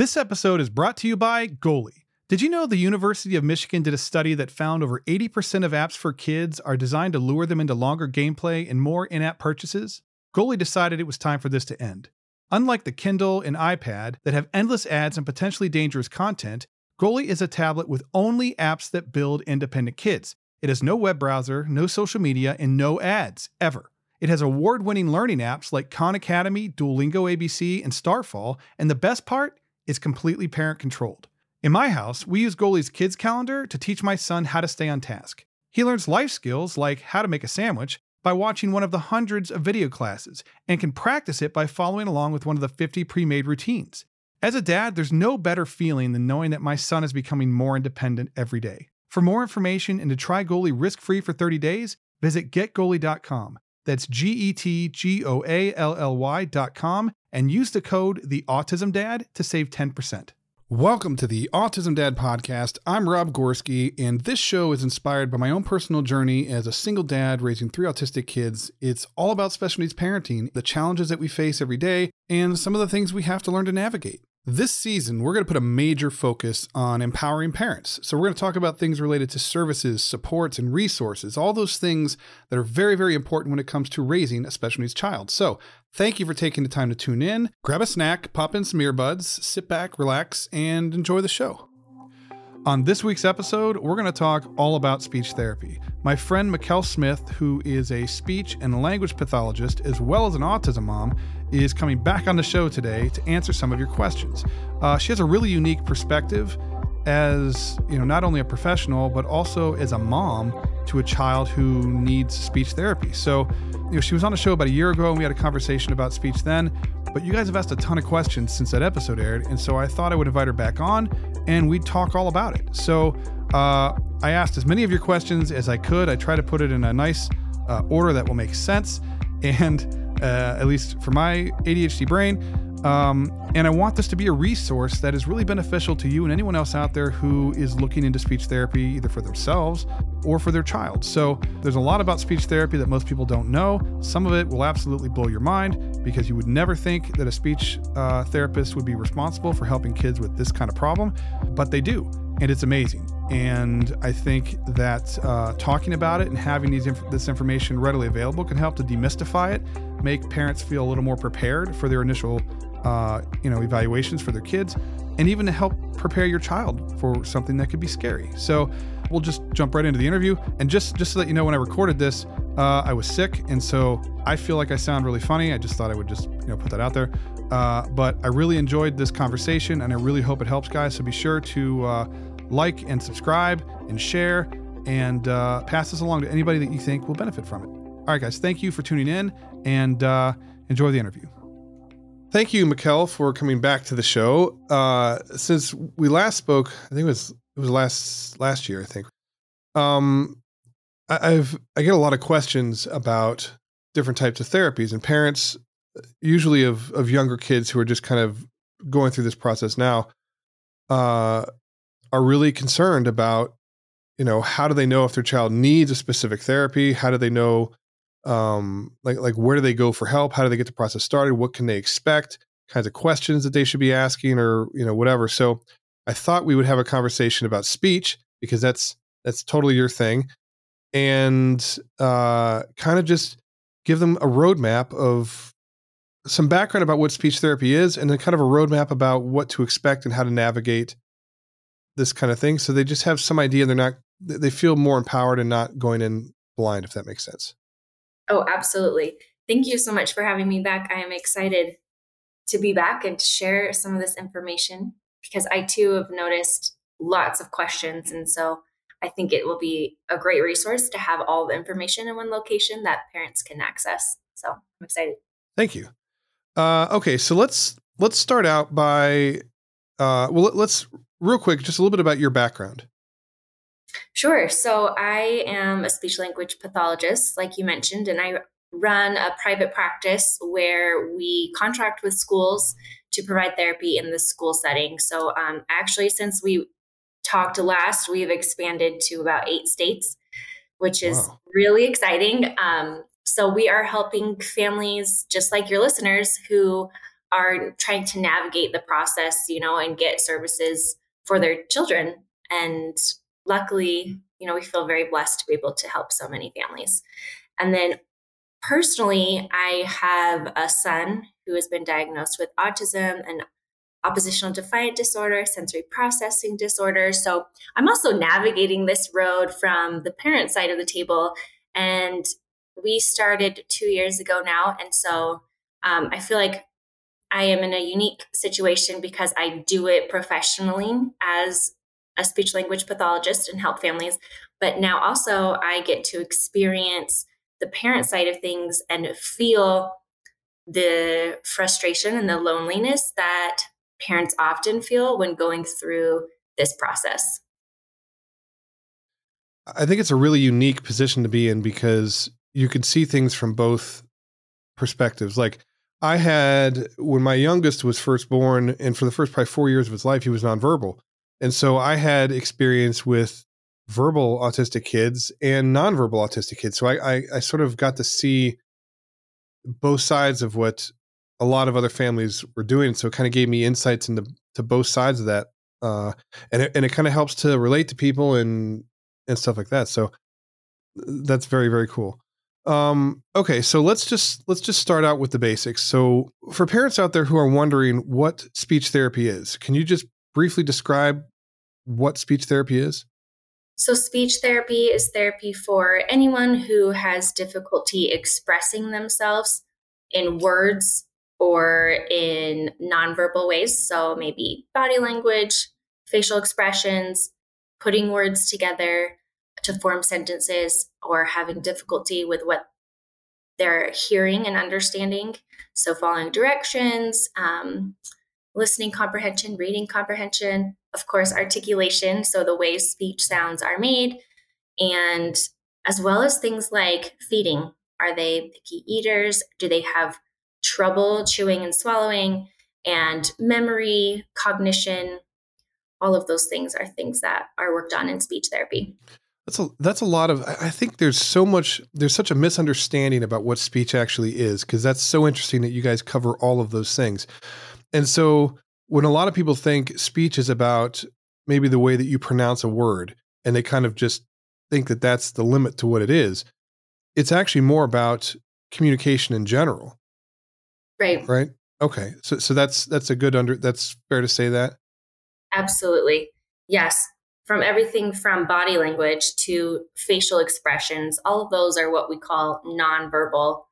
This episode is brought to you by Goally. Did you know the University of Michigan did a study that found over 80% of apps for kids are designed to lure them into longer gameplay and more in app purchases? Goally decided it was time for this to end. Unlike the Kindle and iPad that have endless ads and potentially dangerous content, Goally is a tablet with only apps that build independent kids. It has no web browser, no social media, and no ads, ever. It has award winning learning apps like Khan Academy, Duolingo ABC, and Starfall, and the best part is completely parent controlled. In my house, we use Goally's kids calendar to teach my son how to stay on task. He learns life skills like how to make a sandwich by watching one of the hundreds of video classes and can practice it by following along with one of the 50 pre made routines. As a dad, there's no better feeling than knowing that my son is becoming more independent every day. For more information and to try Goally risk free for 30 days, visit getgoally.com. That's G E T G O A L L Y.com and use the code The Autism Dad to save 10%. Welcome to the Autism Dad podcast. I'm Rob Gorski, and this show is inspired by my own personal journey as a single dad raising three autistic kids. It's all about special needs parenting, the challenges that we face every day, and some of the things we have to learn to navigate. This season, we're going to put a major focus on empowering parents. So, we're going to talk about things related to services, supports, and resources, all those things that are very, very important when it comes to raising a special needs child. So, thank you for taking the time to tune in. Grab a snack, pop in some earbuds, sit back, relax, and enjoy the show. On this week's episode, we're going to talk all about speech therapy. My friend Mckell Smith, who is a speech and language pathologist as well as an autism mom, is coming back on the show today to answer some of your questions. Uh, she has a really unique perspective as you know not only a professional but also as a mom to a child who needs speech therapy. So you know she was on the show about a year ago and we had a conversation about speech then but you guys have asked a ton of questions since that episode aired and so i thought i would invite her back on and we'd talk all about it. So uh, i asked as many of your questions as i could. I try to put it in a nice uh, order that will make sense and uh, at least for my adhd brain um, and I want this to be a resource that is really beneficial to you and anyone else out there who is looking into speech therapy, either for themselves or for their child. So, there's a lot about speech therapy that most people don't know. Some of it will absolutely blow your mind because you would never think that a speech uh, therapist would be responsible for helping kids with this kind of problem, but they do. And it's amazing. And I think that uh, talking about it and having these inf- this information readily available can help to demystify it, make parents feel a little more prepared for their initial uh, you know, evaluations for their kids, and even to help prepare your child for something that could be scary. So we'll just jump right into the interview. And just just to let you know, when I recorded this, uh, I was sick, and so I feel like I sound really funny. I just thought I would just you know put that out there. Uh, but I really enjoyed this conversation, and I really hope it helps, guys. So be sure to uh, like and subscribe and share, and uh, pass this along to anybody that you think will benefit from it. All right, guys, thank you for tuning in, and uh, enjoy the interview. Thank you, Mckell, for coming back to the show. Uh, since we last spoke, I think it was it was last last year. I think. Um, I, I've I get a lot of questions about different types of therapies, and parents, usually of of younger kids who are just kind of going through this process now, uh, are really concerned about, you know, how do they know if their child needs a specific therapy? How do they know um, like like where do they go for help? How do they get the process started? What can they expect? Kinds of questions that they should be asking, or you know whatever. So I thought we would have a conversation about speech because that's that's totally your thing, and uh, kind of just give them a roadmap of some background about what speech therapy is, and then kind of a roadmap about what to expect and how to navigate this kind of thing. So they just have some idea. They're not they feel more empowered and not going in blind, if that makes sense. Oh, absolutely. Thank you so much for having me back. I am excited to be back and to share some of this information because I too have noticed lots of questions. And so I think it will be a great resource to have all the information in one location that parents can access. So I'm excited. Thank you. Uh, okay, so let's let's start out by uh, well, let's real quick just a little bit about your background. Sure. So I am a speech language pathologist, like you mentioned, and I run a private practice where we contract with schools to provide therapy in the school setting. So um, actually, since we talked last, we've expanded to about eight states, which is wow. really exciting. Um, so we are helping families, just like your listeners, who are trying to navigate the process, you know, and get services for their children. And luckily, you know, we feel very blessed to be able to help so many families. And then personally, I have a son who has been diagnosed with autism and oppositional defiant disorder, sensory processing disorder. So I'm also navigating this road from the parent side of the table. And we started two years ago now. And so um, I feel like I am in a unique situation because I do it professionally as a speech language pathologist and help families. But now also I get to experience the parent side of things and feel the frustration and the loneliness that parents often feel when going through this process. I think it's a really unique position to be in because you can see things from both perspectives. Like I had when my youngest was first born, and for the first probably four years of his life, he was nonverbal. And so I had experience with verbal autistic kids and nonverbal autistic kids. So I, I, I sort of got to see both sides of what a lot of other families were doing. So it kind of gave me insights into to both sides of that. Uh, and it, and it kind of helps to relate to people and and stuff like that. So that's very very cool. Um, okay, so let's just let's just start out with the basics. So for parents out there who are wondering what speech therapy is, can you just briefly describe what speech therapy is? So, speech therapy is therapy for anyone who has difficulty expressing themselves in words or in nonverbal ways. So, maybe body language, facial expressions, putting words together to form sentences, or having difficulty with what they're hearing and understanding. So, following directions, um, listening comprehension, reading comprehension, of course, articulation, so the way speech sounds are made, and as well as things like feeding. Are they picky eaters? Do they have trouble chewing and swallowing? And memory, cognition, all of those things are things that are worked on in speech therapy. That's a that's a lot of I think there's so much there's such a misunderstanding about what speech actually is because that's so interesting that you guys cover all of those things. And so when a lot of people think speech is about maybe the way that you pronounce a word and they kind of just think that that's the limit to what it is, it's actually more about communication in general. Right. Right. Okay. So so that's that's a good under that's fair to say that. Absolutely. Yes. From everything from body language to facial expressions, all of those are what we call nonverbal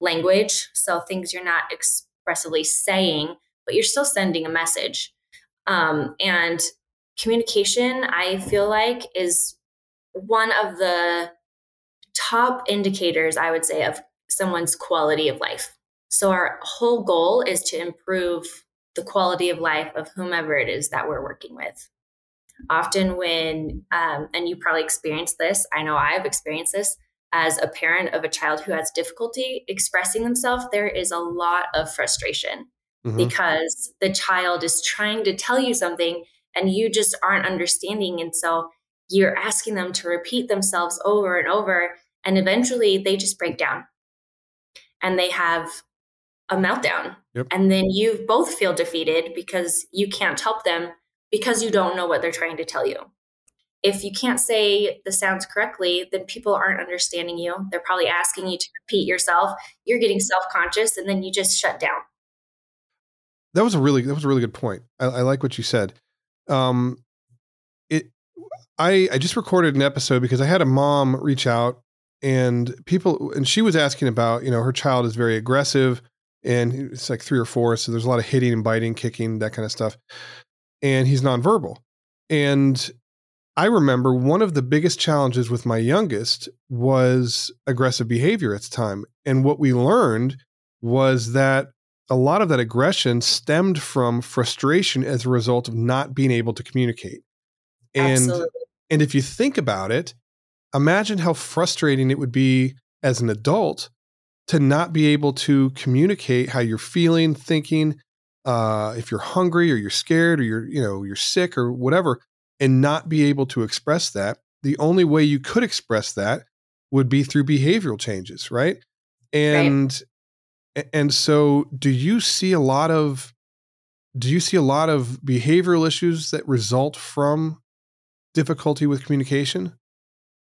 language. So things you're not expressively saying, but you're still sending a message. Um, and communication, I feel like, is one of the top indicators, I would say, of someone's quality of life. So, our whole goal is to improve the quality of life of whomever it is that we're working with. Often, when, um, and you probably experienced this, I know I've experienced this as a parent of a child who has difficulty expressing themselves, there is a lot of frustration mm-hmm. because the child is trying to tell you something and you just aren't understanding. And so you're asking them to repeat themselves over and over. And eventually they just break down and they have a meltdown. Yep. And then you both feel defeated because you can't help them because you don't know what they're trying to tell you. If you can't say the sounds correctly, then people aren't understanding you. They're probably asking you to repeat yourself. You're getting self conscious and then you just shut down that was a really that was a really good point. I, I like what you said. Um, it I I just recorded an episode because I had a mom reach out and people and she was asking about you know her child is very aggressive and it's like three or four so there's a lot of hitting and biting kicking that kind of stuff and he's nonverbal and i remember one of the biggest challenges with my youngest was aggressive behavior at the time and what we learned was that a lot of that aggression stemmed from frustration as a result of not being able to communicate. And Absolutely. and if you think about it, imagine how frustrating it would be as an adult to not be able to communicate how you're feeling, thinking, uh, if you're hungry or you're scared or you're you know you're sick or whatever, and not be able to express that. The only way you could express that would be through behavioral changes, right? And right And so, do you see a lot of do you see a lot of behavioral issues that result from difficulty with communication?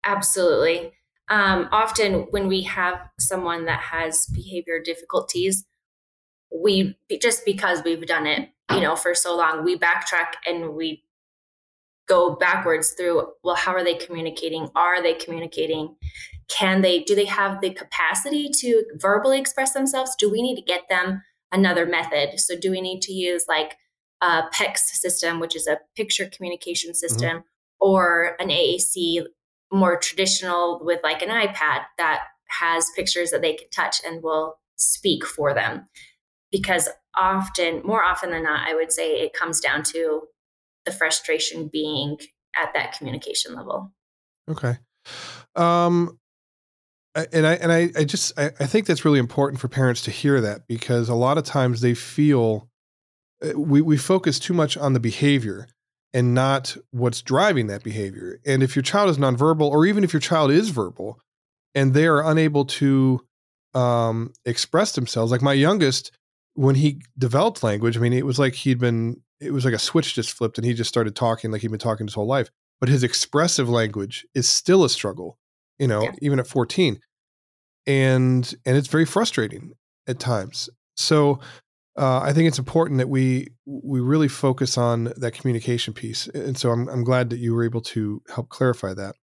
Absolutely. Um, often, when we have someone that has behavior difficulties, we just because we've done it, you know, for so long, we backtrack and we go backwards through. Well, how are they communicating? Are they communicating? Can they? Do they have the capacity to verbally express themselves? Do we need to get them another method? So, do we need to use like a PECS system, which is a picture communication mm-hmm. system, mm-hmm. or an AAC more traditional with like an iPad that has pictures that they can touch and will speak for them. Because often, more often than not, I would say it comes down to the frustration being at that communication level. Okay. Um, and I and I, I just I, I think that's really important for parents to hear that because a lot of times they feel uh, we we focus too much on the behavior and not what's driving that behavior. And if your child is nonverbal, or even if your child is verbal, and they are unable to um, express themselves, like my youngest, when he developed language, I mean, it was like he'd been, it was like a switch just flipped, and he just started talking like he'd been talking his whole life. But his expressive language is still a struggle, you know, yeah. even at 14, and and it's very frustrating at times. So uh, I think it's important that we we really focus on that communication piece, and so I'm I'm glad that you were able to help clarify that.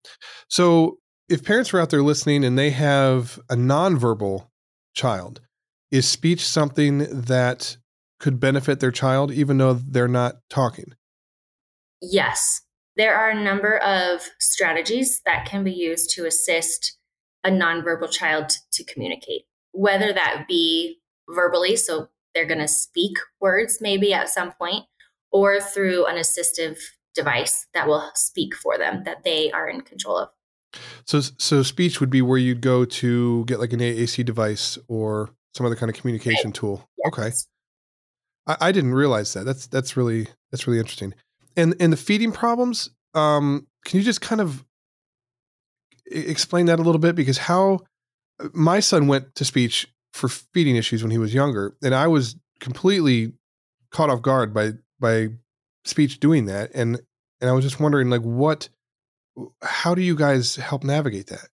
So, if parents are out there listening and they have a nonverbal child, is speech something that could benefit their child even though they're not talking? Yes, there are a number of strategies that can be used to assist a nonverbal child to communicate, whether that be verbally, so they're going to speak words maybe at some point, or through an assistive device that will speak for them that they are in control of. So, so speech would be where you'd go to get like an AAC device or some other kind of communication right. tool. Yes. Okay, I, I, didn't realize that. That's that's really that's really interesting. And and the feeding problems. Um, can you just kind of explain that a little bit? Because how my son went to speech for feeding issues when he was younger, and I was completely caught off guard by by speech doing that, and and I was just wondering like what, how do you guys help navigate that?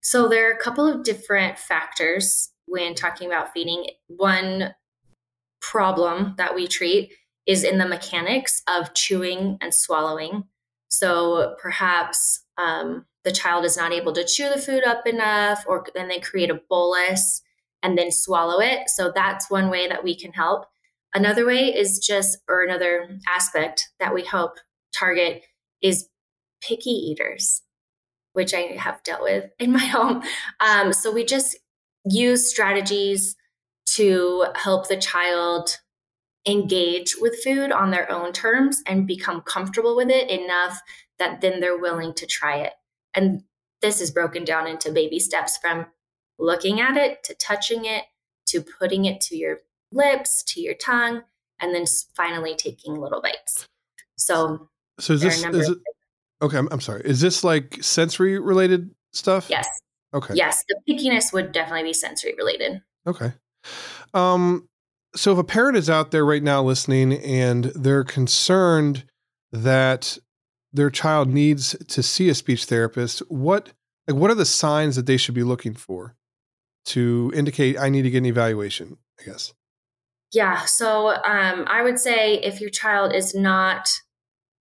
So there are a couple of different factors when talking about feeding. One problem that we treat is in the mechanics of chewing and swallowing. So perhaps um, the child is not able to chew the food up enough, or then they create a bolus and then swallow it. So that's one way that we can help. Another way is just, or another aspect that we help target is picky eaters, which I have dealt with in my home. Um, so we just use strategies to help the child engage with food on their own terms and become comfortable with it enough that then they're willing to try it. And this is broken down into baby steps from looking at it to touching it to putting it to your lips, to your tongue, and then finally taking little bites. So, so is this is it, okay? I'm, I'm sorry. Is this like sensory related stuff? Yes. Okay. Yes, the pickiness would definitely be sensory related. Okay. Um, so if a parent is out there right now listening and they're concerned that their child needs to see a speech therapist, what like what are the signs that they should be looking for to indicate I need to get an evaluation? I guess. Yeah. So um, I would say if your child is not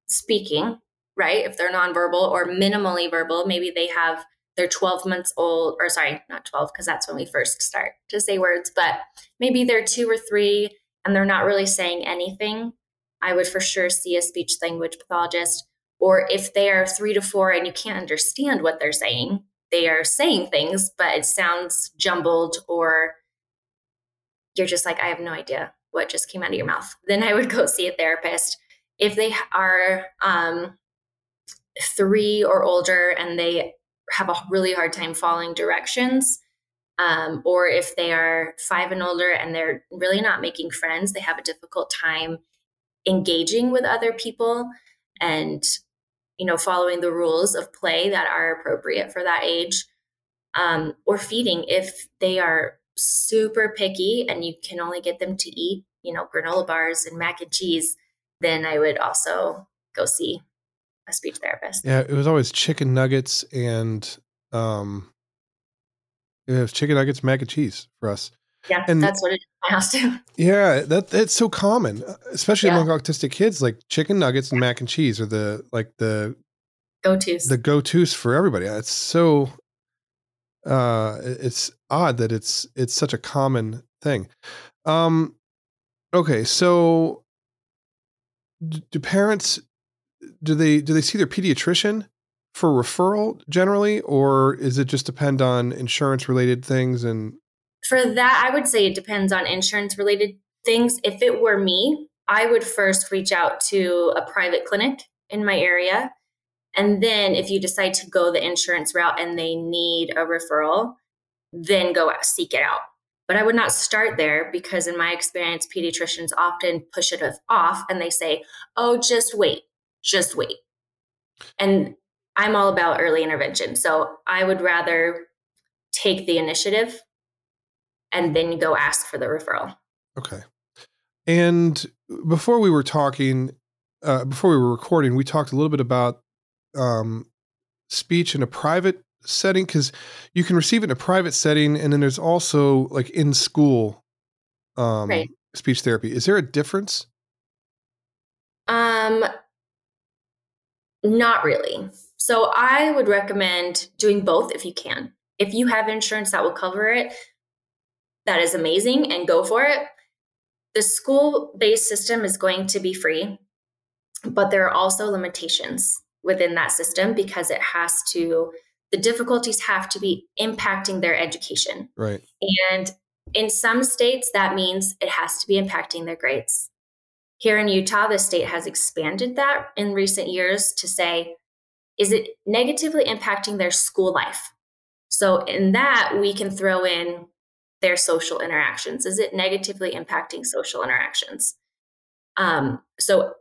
speaking, right? If they're nonverbal or minimally verbal, maybe they have they're 12 months old, or sorry, not 12, because that's when we first start to say words, but maybe they're two or three and they're not really saying anything. I would for sure see a speech language pathologist or if they are three to four and you can't understand what they're saying, they are saying things, but it sounds jumbled, or you're just like, I have no idea what just came out of your mouth. Then I would go see a therapist. If they are um, three or older and they have a really hard time following directions, um, or if they are five and older and they're really not making friends, they have a difficult time engaging with other people and you know, following the rules of play that are appropriate for that age, um, or feeding if they are super picky and you can only get them to eat, you know, granola bars and mac and cheese, then I would also go see a speech therapist. Yeah, it was always chicken nuggets and um it was chicken nuggets, mac and cheese for us. Yeah, and that's what it is in my house too. Yeah, that that's so common, uh, especially yeah. among autistic kids. Like chicken nuggets and mac and cheese are the like the go tos. The go tos for everybody. It's so uh it's odd that it's it's such a common thing. Um okay, so do parents do they do they see their pediatrician for referral generally or is it just depend on insurance related things and for that i would say it depends on insurance related things. If it were me i would first reach out to a private clinic in my area. And then if you decide to go the insurance route and they need a referral then go out, seek it out. But I would not start there because, in my experience, pediatricians often push it off and they say, oh, just wait just wait. And I'm all about early intervention. So I would rather take the initiative and then go ask for the referral. Okay. And before we were talking, uh, before we were recording, we talked a little bit about um, speech in a private setting because you can receive it in a private setting, and then there's also like in school um, right. speech therapy. Is there a difference? Um, not really. So I would recommend doing both if you can. If you have insurance that will cover it, that is amazing and go for it. The school based system is going to be free, but there are also limitations within that system because it has to, the difficulties have to be impacting their education. Right. And in some states, that means it has to be impacting their grades. Here in Utah, the state has expanded that in recent years to say, is it negatively impacting their school life? So, in that, we can throw in their social interactions. Is it negatively impacting social interactions? Um, so,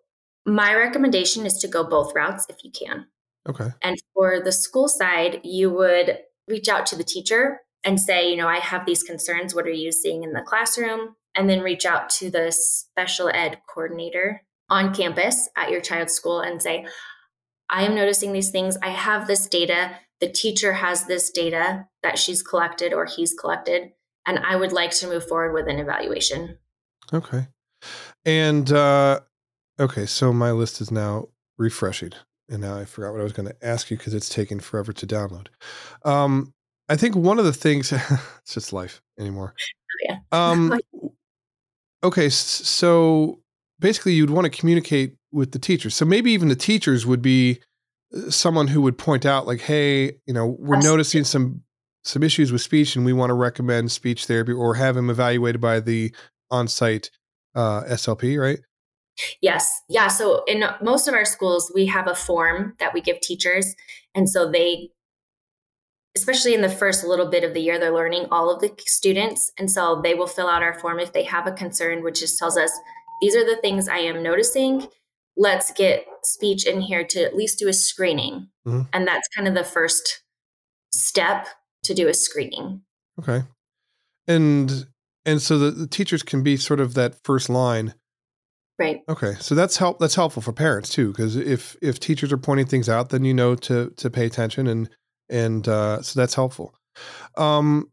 my recommendation is to go both routes if you can. Okay. And for the school side, you would reach out to the teacher and say, you know, I have these concerns. What are you seeing in the classroom? And then reach out to the special ed coordinator on campus at your child's school and say, I am noticing these things. I have this data. The teacher has this data that she's collected or he's collected, and I would like to move forward with an evaluation. Okay. And uh, okay, so my list is now refreshing. And now I forgot what I was going to ask you because it's taken forever to download. Um, I think one of the things, it's just life anymore. Oh, yeah. Um, okay, so basically you'd want to communicate with the teachers. So maybe even the teachers would be uh, someone who would point out like, hey, you know, we're Absolutely. noticing some some issues with speech and we want to recommend speech therapy or have him evaluated by the on-site uh, SLP, right? Yes. Yeah. So in most of our schools, we have a form that we give teachers. And so they especially in the first little bit of the year, they're learning all of the students. And so they will fill out our form if they have a concern, which just tells us these are the things I am noticing. Let's get speech in here to at least do a screening. Mm-hmm. And that's kind of the first step to do a screening. Okay. And and so the, the teachers can be sort of that first line. Right. Okay. So that's help that's helpful for parents too because if if teachers are pointing things out then you know to to pay attention and and uh, so that's helpful. Um,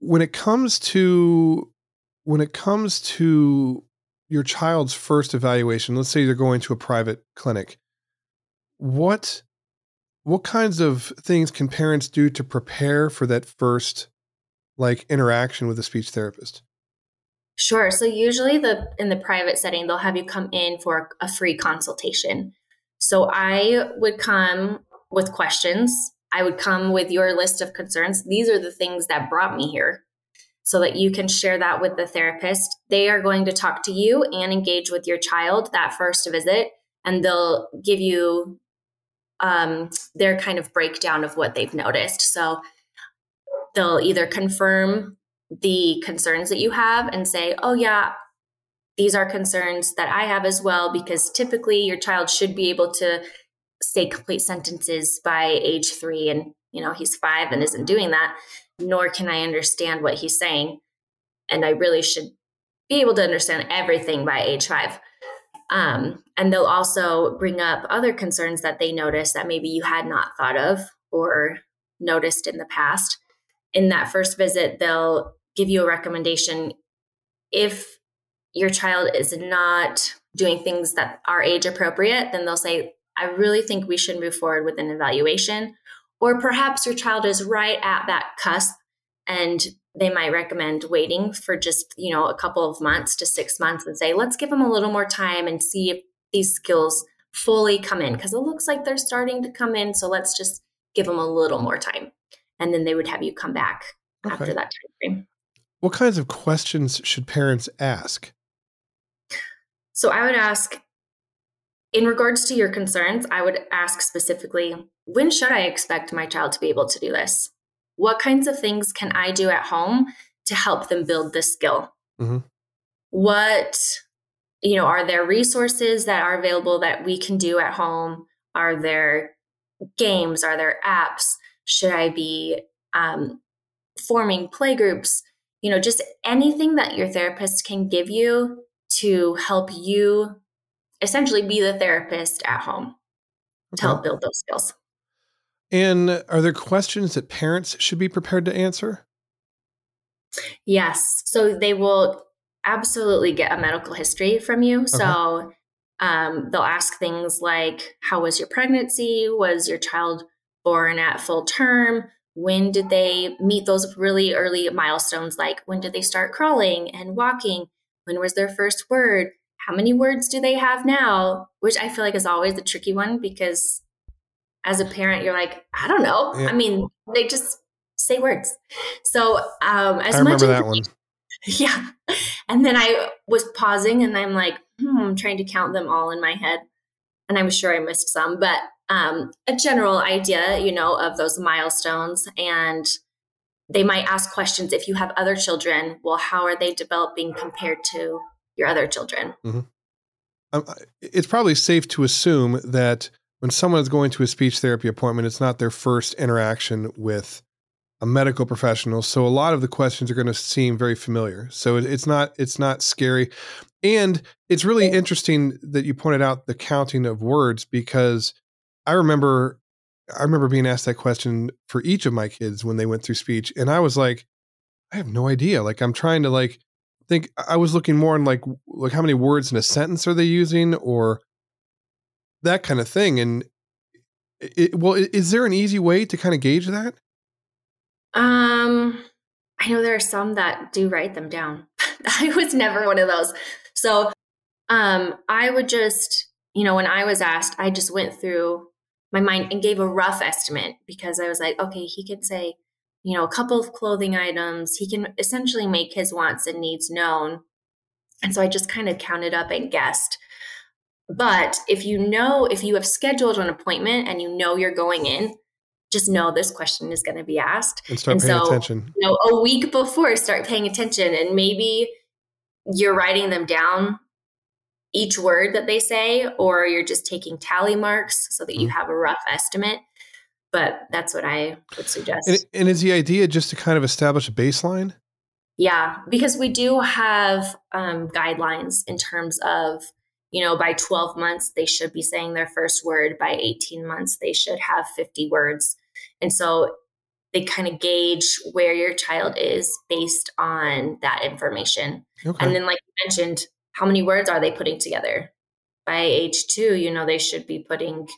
when it comes to when it comes to your child's first evaluation, let's say they're going to a private clinic, what what kinds of things can parents do to prepare for that first like interaction with a speech therapist? Sure. So usually the in the private setting they'll have you come in for a free consultation. So I would come with questions. I would come with your list of concerns. These are the things that brought me here so that you can share that with the therapist. They are going to talk to you and engage with your child that first visit, and they'll give you um, their kind of breakdown of what they've noticed. So they'll either confirm the concerns that you have and say, oh, yeah, these are concerns that I have as well, because typically your child should be able to say complete sentences by age three and you know he's five and isn't doing that nor can I understand what he's saying. And I really should be able to understand everything by age five. Um, and they'll also bring up other concerns that they notice that maybe you had not thought of or noticed in the past. In that first visit, they'll give you a recommendation if your child is not doing things that are age appropriate, then they'll say, I really think we should move forward with an evaluation. Or perhaps your child is right at that cusp and they might recommend waiting for just, you know, a couple of months to six months and say, let's give them a little more time and see if these skills fully come in because it looks like they're starting to come in. So let's just give them a little more time. And then they would have you come back okay. after that time frame. What kinds of questions should parents ask? So I would ask, in regards to your concerns, I would ask specifically, when should I expect my child to be able to do this? What kinds of things can I do at home to help them build this skill? Mm-hmm. What, you know, are there resources that are available that we can do at home? Are there games? Are there apps? Should I be um, forming play groups? You know, just anything that your therapist can give you to help you essentially be the therapist at home okay. to help build those skills. And are there questions that parents should be prepared to answer? Yes. So they will absolutely get a medical history from you. Okay. So um, they'll ask things like How was your pregnancy? Was your child born at full term? When did they meet those really early milestones? Like when did they start crawling and walking? When was their first word? How many words do they have now? Which I feel like is always the tricky one because as a parent, you're like, I don't know. Yeah. I mean, they just say words. So um, as I much as that one. Yeah. And then I was pausing and I'm like, hmm, I'm trying to count them all in my head. And I'm sure I missed some, but um, a general idea, you know, of those milestones. And they might ask questions if you have other children. Well, how are they developing compared to your other children? Mm-hmm. Um, it's probably safe to assume that when someone is going to a speech therapy appointment, it's not their first interaction with a medical professional. So a lot of the questions are going to seem very familiar. So it's not it's not scary. And it's really interesting that you pointed out the counting of words because I remember I remember being asked that question for each of my kids when they went through speech and I was like I have no idea. Like I'm trying to like think I was looking more on like like how many words in a sentence are they using or that kind of thing. And it, well, is there an easy way to kind of gauge that? Um, I know there are some that do write them down. I was never one of those. So, um, I would just, you know, when I was asked, I just went through my mind and gave a rough estimate because I was like, okay, he can say, you know, a couple of clothing items. He can essentially make his wants and needs known. And so I just kind of counted up and guessed. But if you know, if you have scheduled an appointment and you know you're going in, just know this question is going to be asked. And start and paying so, attention. You know, a week before, start paying attention. And maybe you're writing them down each word that they say, or you're just taking tally marks so that you mm. have a rough estimate. But that's what I would suggest. And, and is the idea just to kind of establish a baseline? Yeah, because we do have um, guidelines in terms of you know, by 12 months, they should be saying their first word. By 18 months, they should have 50 words. And so they kind of gauge where your child is based on that information. Okay. And then, like you mentioned, how many words are they putting together? By age two, you know, they should be putting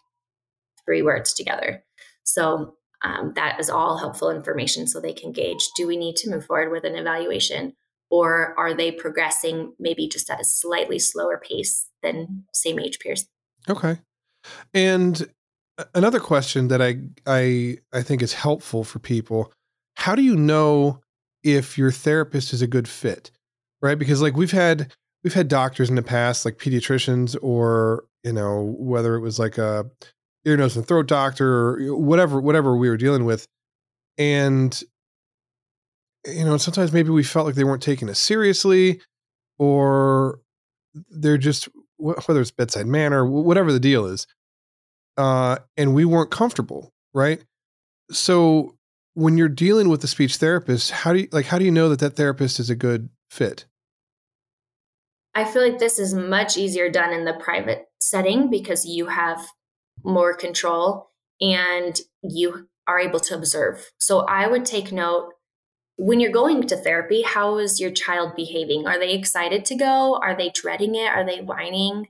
three words together. So um, that is all helpful information so they can gauge do we need to move forward with an evaluation or are they progressing maybe just at a slightly slower pace than same age peers. Okay. And another question that I I I think is helpful for people, how do you know if your therapist is a good fit? Right? Because like we've had we've had doctors in the past like pediatricians or, you know, whether it was like a ear nose and throat doctor or whatever whatever we were dealing with and you know, sometimes maybe we felt like they weren't taking us seriously or they're just whether it's bedside manner, whatever the deal is, uh, and we weren't comfortable, right? So, when you're dealing with a speech therapist, how do you like how do you know that that therapist is a good fit? I feel like this is much easier done in the private setting because you have more control and you are able to observe. So I would take note when you're going to therapy, how is your child behaving? Are they excited to go? Are they dreading it? Are they whining?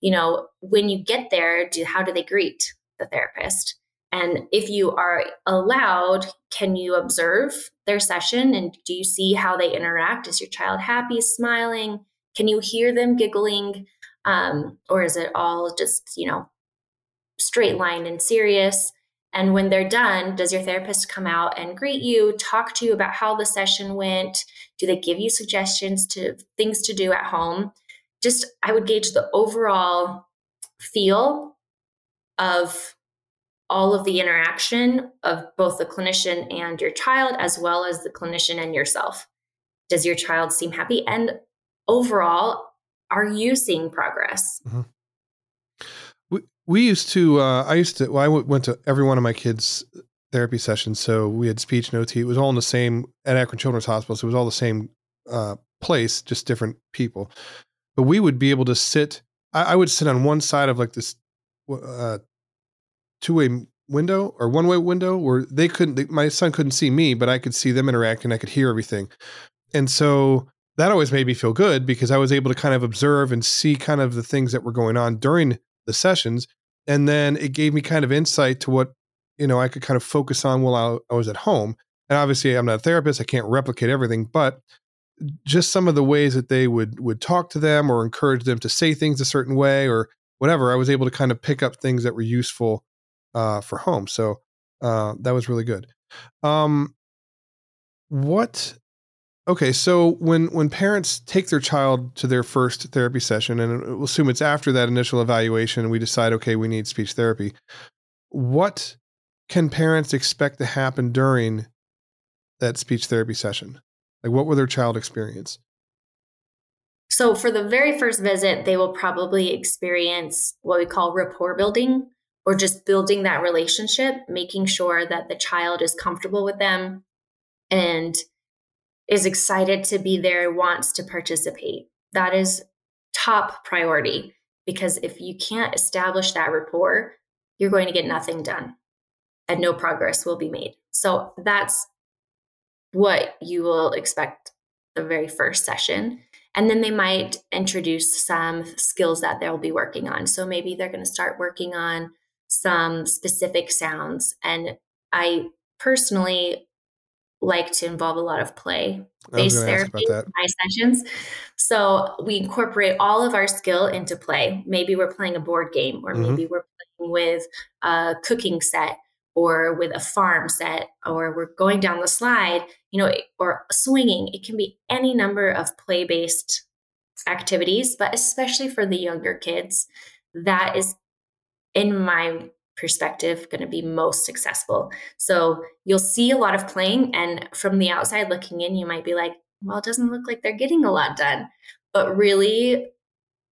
You know, when you get there, do, how do they greet the therapist? And if you are allowed, can you observe their session and do you see how they interact? Is your child happy, smiling? Can you hear them giggling? Um, or is it all just, you know, straight line and serious? And when they're done, does your therapist come out and greet you, talk to you about how the session went? Do they give you suggestions to things to do at home? Just, I would gauge the overall feel of all of the interaction of both the clinician and your child, as well as the clinician and yourself. Does your child seem happy? And overall, are you seeing progress? Mm-hmm. We, used to, uh, I used to, well, I w- went to every one of my kids' therapy sessions. So we had speech and OT. It was all in the same, at Akron Children's Hospital. So it was all the same uh, place, just different people. But we would be able to sit, I, I would sit on one side of like this uh, two way window or one way window where they couldn't, my son couldn't see me, but I could see them interacting. I could hear everything. And so that always made me feel good because I was able to kind of observe and see kind of the things that were going on during the sessions. And then it gave me kind of insight to what, you know, I could kind of focus on while I, I was at home. And obviously I'm not a therapist. I can't replicate everything, but just some of the ways that they would would talk to them or encourage them to say things a certain way or whatever, I was able to kind of pick up things that were useful uh, for home. So uh, that was really good. Um, what Okay, so when when parents take their child to their first therapy session, and we'll assume it's after that initial evaluation, we decide, okay, we need speech therapy. What can parents expect to happen during that speech therapy session? Like, what will their child experience? So, for the very first visit, they will probably experience what we call rapport building, or just building that relationship, making sure that the child is comfortable with them and is excited to be there, wants to participate. That is top priority because if you can't establish that rapport, you're going to get nothing done and no progress will be made. So that's what you will expect the very first session. And then they might introduce some skills that they'll be working on. So maybe they're going to start working on some specific sounds. And I personally like to involve a lot of play based therapy my sessions. So we incorporate all of our skill into play. Maybe we're playing a board game, or mm-hmm. maybe we're playing with a cooking set, or with a farm set, or we're going down the slide, you know, or swinging. It can be any number of play based activities, but especially for the younger kids, that is, in my perspective going to be most successful. So you'll see a lot of playing, and from the outside looking in, you might be like, well, it doesn't look like they're getting a lot done. But really,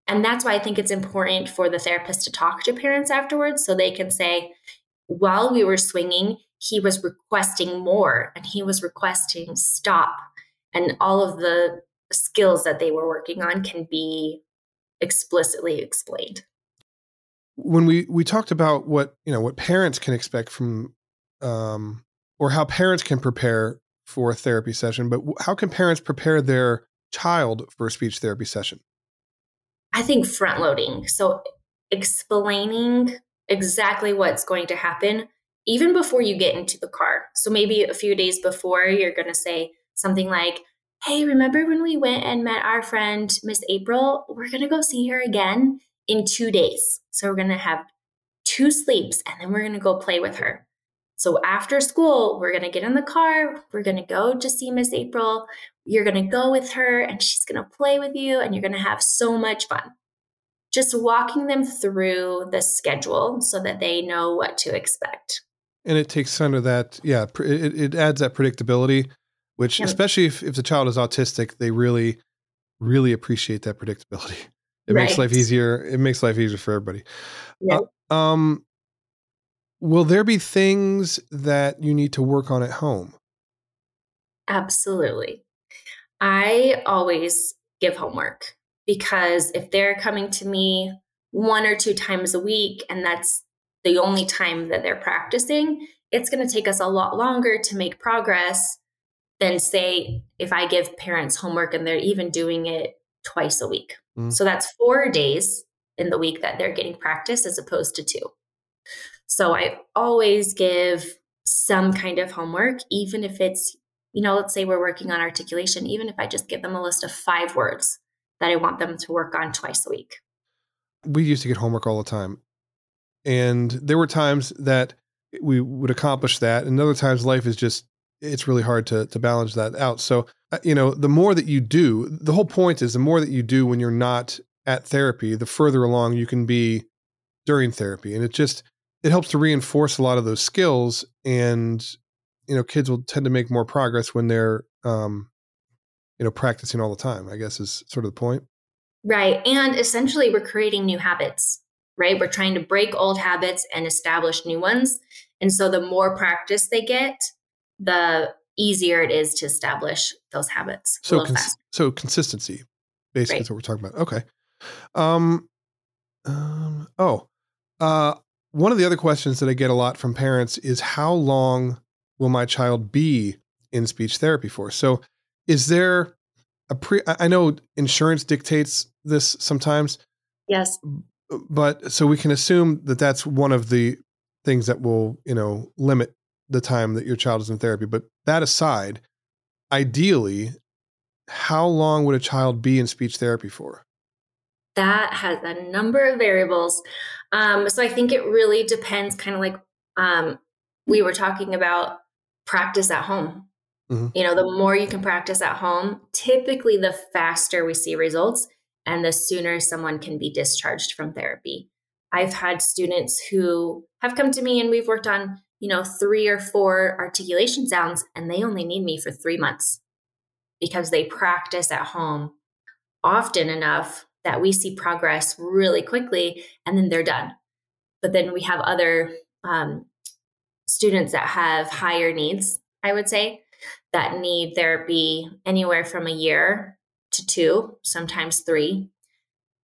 and that's why I think it's important for the therapist to talk to parents afterwards so they can say, while we were swinging, he was requesting more and he was requesting stop. And all of the skills that they were working on can be explicitly explained when we we talked about what you know what parents can expect from um, or how parents can prepare for a therapy session but how can parents prepare their child for a speech therapy session? I think front loading so explaining exactly what's going to happen even before you get into the car. So maybe a few days before you're going to say something like hey remember when we went and met our friend miss april? We're going to go see her again in two days. So we're going to have two sleeps and then we're going to go play with her. So after school, we're going to get in the car. We're going to go to see Miss April. You're going to go with her and she's going to play with you and you're going to have so much fun. Just walking them through the schedule so that they know what to expect. And it takes kind of that, yeah, it, it adds that predictability, which, especially if, if the child is autistic, they really, really appreciate that predictability. It right. makes life easier. It makes life easier for everybody. Uh, um, will there be things that you need to work on at home? Absolutely. I always give homework because if they're coming to me one or two times a week and that's the only time that they're practicing, it's going to take us a lot longer to make progress than, say, if I give parents homework and they're even doing it twice a week. Mm. So that's four days in the week that they're getting practice as opposed to two. So I always give some kind of homework, even if it's, you know, let's say we're working on articulation, even if I just give them a list of five words that I want them to work on twice a week. We used to get homework all the time. And there were times that we would accomplish that. And other times life is just, it's really hard to, to balance that out. So, uh, you know, the more that you do, the whole point is the more that you do when you're not at therapy, the further along you can be during therapy. And it just, it helps to reinforce a lot of those skills and you know kids will tend to make more progress when they're um, you know practicing all the time i guess is sort of the point right and essentially we're creating new habits right we're trying to break old habits and establish new ones and so the more practice they get the easier it is to establish those habits so cons- so consistency basically right. is what we're talking about okay um, um oh uh one of the other questions that I get a lot from parents is how long will my child be in speech therapy for? So, is there a pre? I know insurance dictates this sometimes. Yes. But so we can assume that that's one of the things that will, you know, limit the time that your child is in therapy. But that aside, ideally, how long would a child be in speech therapy for? That has a number of variables. Um, so I think it really depends, kind of like um, we were talking about practice at home. Mm-hmm. You know, the more you can practice at home, typically the faster we see results and the sooner someone can be discharged from therapy. I've had students who have come to me and we've worked on, you know, three or four articulation sounds and they only need me for three months because they practice at home often enough that we see progress really quickly and then they're done. But then we have other um, students that have higher needs, I would say, that need therapy anywhere from a year to two, sometimes three.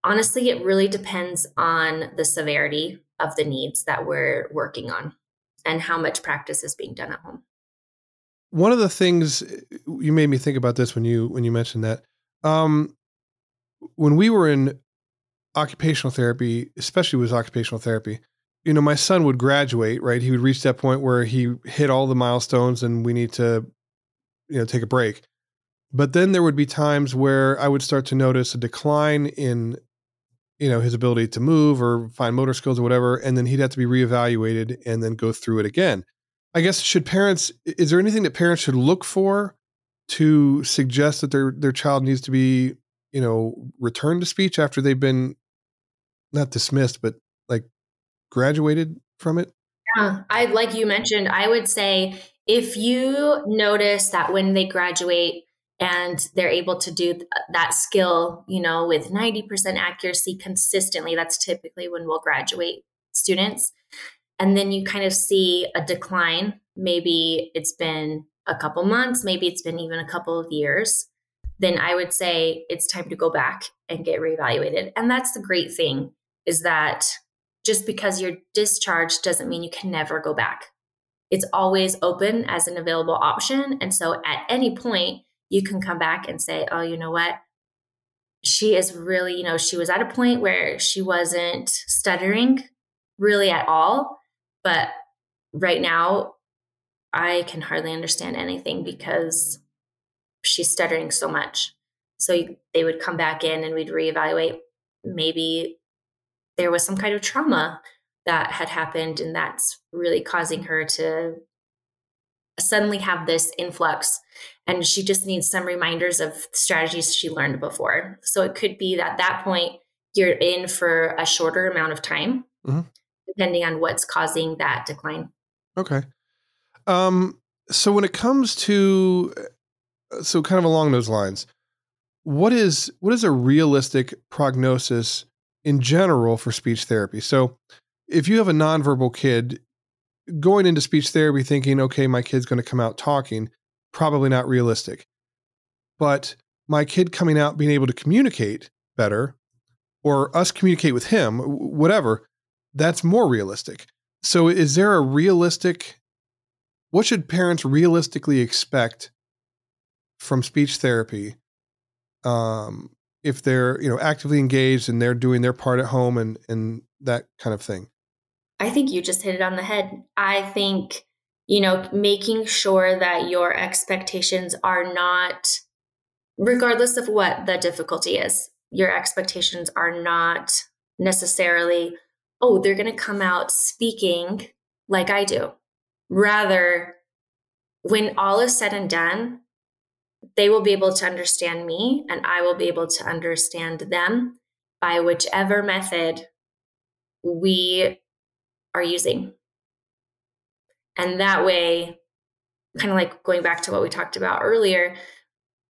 Honestly, it really depends on the severity of the needs that we're working on and how much practice is being done at home. One of the things you made me think about this when you when you mentioned that um, when we were in occupational therapy, especially with occupational therapy, you know, my son would graduate, right? He would reach that point where he hit all the milestones and we need to, you know, take a break. But then there would be times where I would start to notice a decline in, you know, his ability to move or fine motor skills or whatever. And then he'd have to be reevaluated and then go through it again. I guess should parents, is there anything that parents should look for to suggest that their their child needs to be you know, return to speech after they've been not dismissed, but like graduated from it? Yeah, I like you mentioned, I would say if you notice that when they graduate and they're able to do that skill, you know, with 90% accuracy consistently, that's typically when we'll graduate students. And then you kind of see a decline. Maybe it's been a couple months, maybe it's been even a couple of years then I would say it's time to go back and get reevaluated. And that's the great thing is that just because you're discharged doesn't mean you can never go back. It's always open as an available option. And so at any point, you can come back and say, oh, you know what? She is really, you know, she was at a point where she wasn't stuttering really at all. But right now, I can hardly understand anything because she's stuttering so much. So they would come back in and we'd reevaluate. Maybe there was some kind of trauma that had happened, and that's really causing her to suddenly have this influx. And she just needs some reminders of strategies she learned before. So it could be that that point you're in for a shorter amount of time, mm-hmm. depending on what's causing that decline. Okay. Um, so when it comes to so kind of along those lines, what is what is a realistic prognosis in general for speech therapy? So if you have a nonverbal kid, going into speech therapy thinking, okay, my kid's going to come out talking, probably not realistic. But my kid coming out being able to communicate better, or us communicate with him, whatever, that's more realistic. So, is there a realistic? What should parents realistically expect from speech therapy um, if they're you know actively engaged and they're doing their part at home and and that kind of thing? I think you just hit it on the head. I think you know making sure that your expectations are not regardless of what the difficulty is your expectations are not necessarily oh, they're going to come out speaking like I do. Rather, when all is said and done, they will be able to understand me and I will be able to understand them by whichever method we are using. And that way, kind of like going back to what we talked about earlier,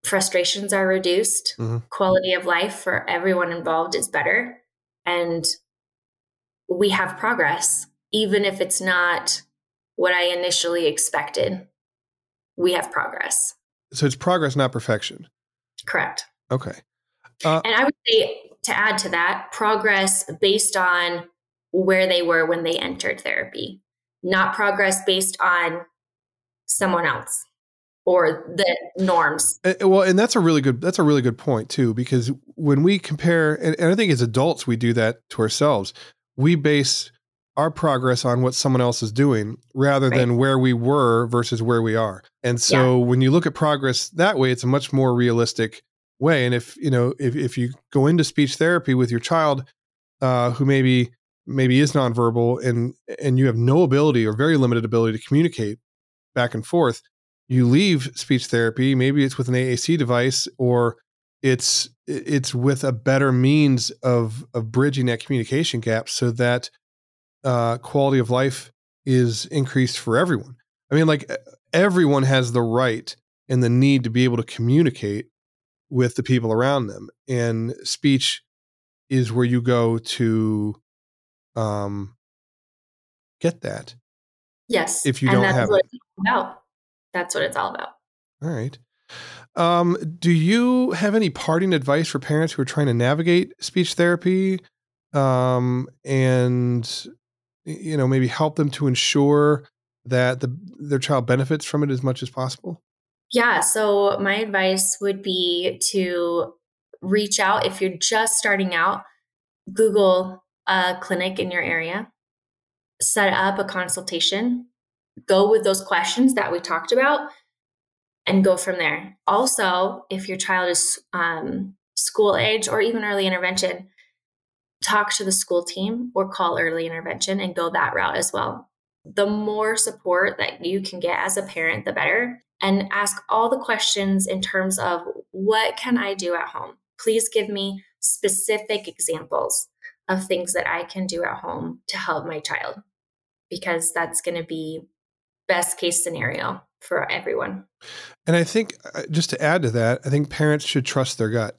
frustrations are reduced, mm-hmm. quality of life for everyone involved is better. And we have progress, even if it's not what I initially expected. We have progress. So it's progress, not perfection. Correct. Okay. Uh, and I would say to add to that, progress based on where they were when they entered therapy, not progress based on someone else or the norms. Well, and that's a really good that's a really good point too because when we compare and, and I think as adults we do that to ourselves we base our progress on what someone else is doing rather right. than where we were versus where we are. And so yeah. when you look at progress that way, it's a much more realistic way. And if, you know, if, if you go into speech therapy with your child uh, who maybe maybe is nonverbal and and you have no ability or very limited ability to communicate back and forth, you leave speech therapy, maybe it's with an AAC device or it's it's with a better means of of bridging that communication gap so that uh, quality of life is increased for everyone. I mean, like everyone has the right and the need to be able to communicate with the people around them, and speech is where you go to um, get that. Yes, if you don't have it. about. That's what it's all about. All right. Um, do you have any parting advice for parents who are trying to navigate speech therapy um, and you know maybe help them to ensure that the, their child benefits from it as much as possible? Yeah, so my advice would be to reach out if you're just starting out, Google a clinic in your area, set up a consultation, go with those questions that we talked about and go from there. Also, if your child is um, school age or even early intervention, talk to the school team or call early intervention and go that route as well. The more support that you can get as a parent, the better. And ask all the questions in terms of what can I do at home? Please give me specific examples of things that I can do at home to help my child because that's going to be best case scenario for everyone. And I think uh, just to add to that, I think parents should trust their gut.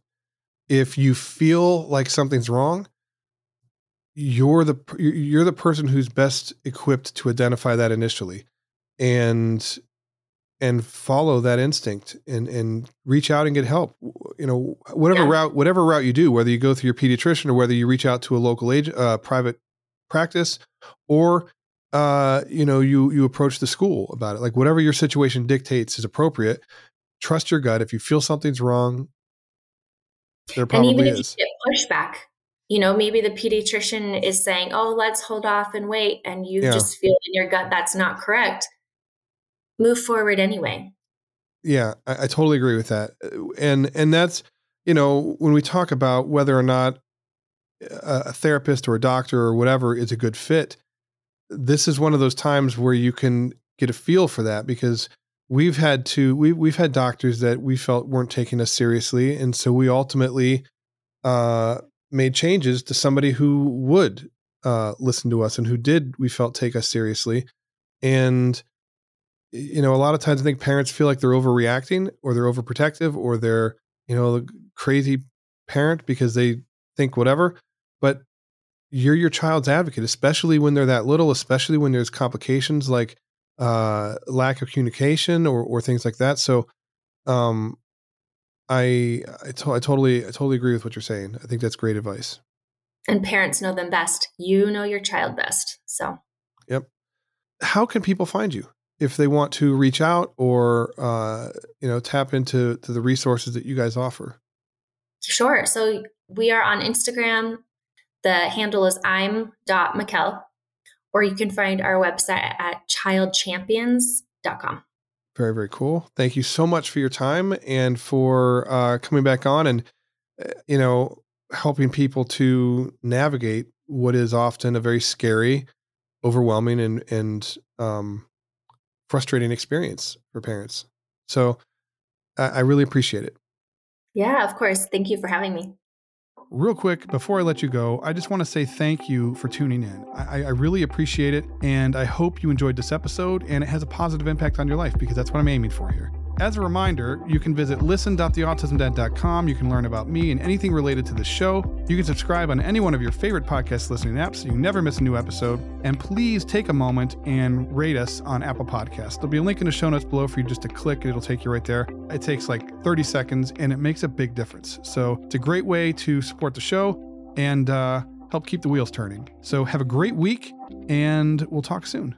If you feel like something's wrong, you're the you're the person who's best equipped to identify that initially and and follow that instinct and and reach out and get help you know whatever yeah. route whatever route you do whether you go through your pediatrician or whether you reach out to a local age uh, private practice or uh, you know, you you approach the school about it. Like whatever your situation dictates is appropriate. Trust your gut. If you feel something's wrong, there probably and even if is. you get pushback, you know, maybe the pediatrician is saying, "Oh, let's hold off and wait," and you yeah. just feel in your gut that's not correct. Move forward anyway. Yeah, I, I totally agree with that, and and that's you know when we talk about whether or not a therapist or a doctor or whatever is a good fit this is one of those times where you can get a feel for that because we've had to we we've had doctors that we felt weren't taking us seriously and so we ultimately uh, made changes to somebody who would uh, listen to us and who did we felt take us seriously and you know a lot of times i think parents feel like they're overreacting or they're overprotective or they're you know the crazy parent because they think whatever but you're your child's advocate, especially when they're that little, especially when there's complications like uh, lack of communication or, or things like that. So, um, I I, to- I totally I totally agree with what you're saying. I think that's great advice. And parents know them best. You know your child best. So, Yep. How can people find you if they want to reach out or uh, you know tap into to the resources that you guys offer? sure. So, we are on Instagram. The handle is I'm.McKell, or you can find our website at childchampions.com. Very, very cool. Thank you so much for your time and for uh, coming back on and, uh, you know, helping people to navigate what is often a very scary, overwhelming, and, and um, frustrating experience for parents. So I, I really appreciate it. Yeah, of course. Thank you for having me. Real quick, before I let you go, I just want to say thank you for tuning in. I, I, really appreciate it, and I hope you enjoyed this episode and it has a positive impact on your life because that's what I'm aiming for here. As a reminder, you can visit listen.theautismdad.com. You can learn about me and anything related to the show. You can subscribe on any one of your favorite podcast listening apps so you never miss a new episode. And please take a moment and rate us on Apple Podcasts. There'll be a link in the show notes below for you just to click and it'll take you right there. It takes like 30 seconds and it makes a big difference. So it's a great way to support the show and uh, help keep the wheels turning. So have a great week and we'll talk soon.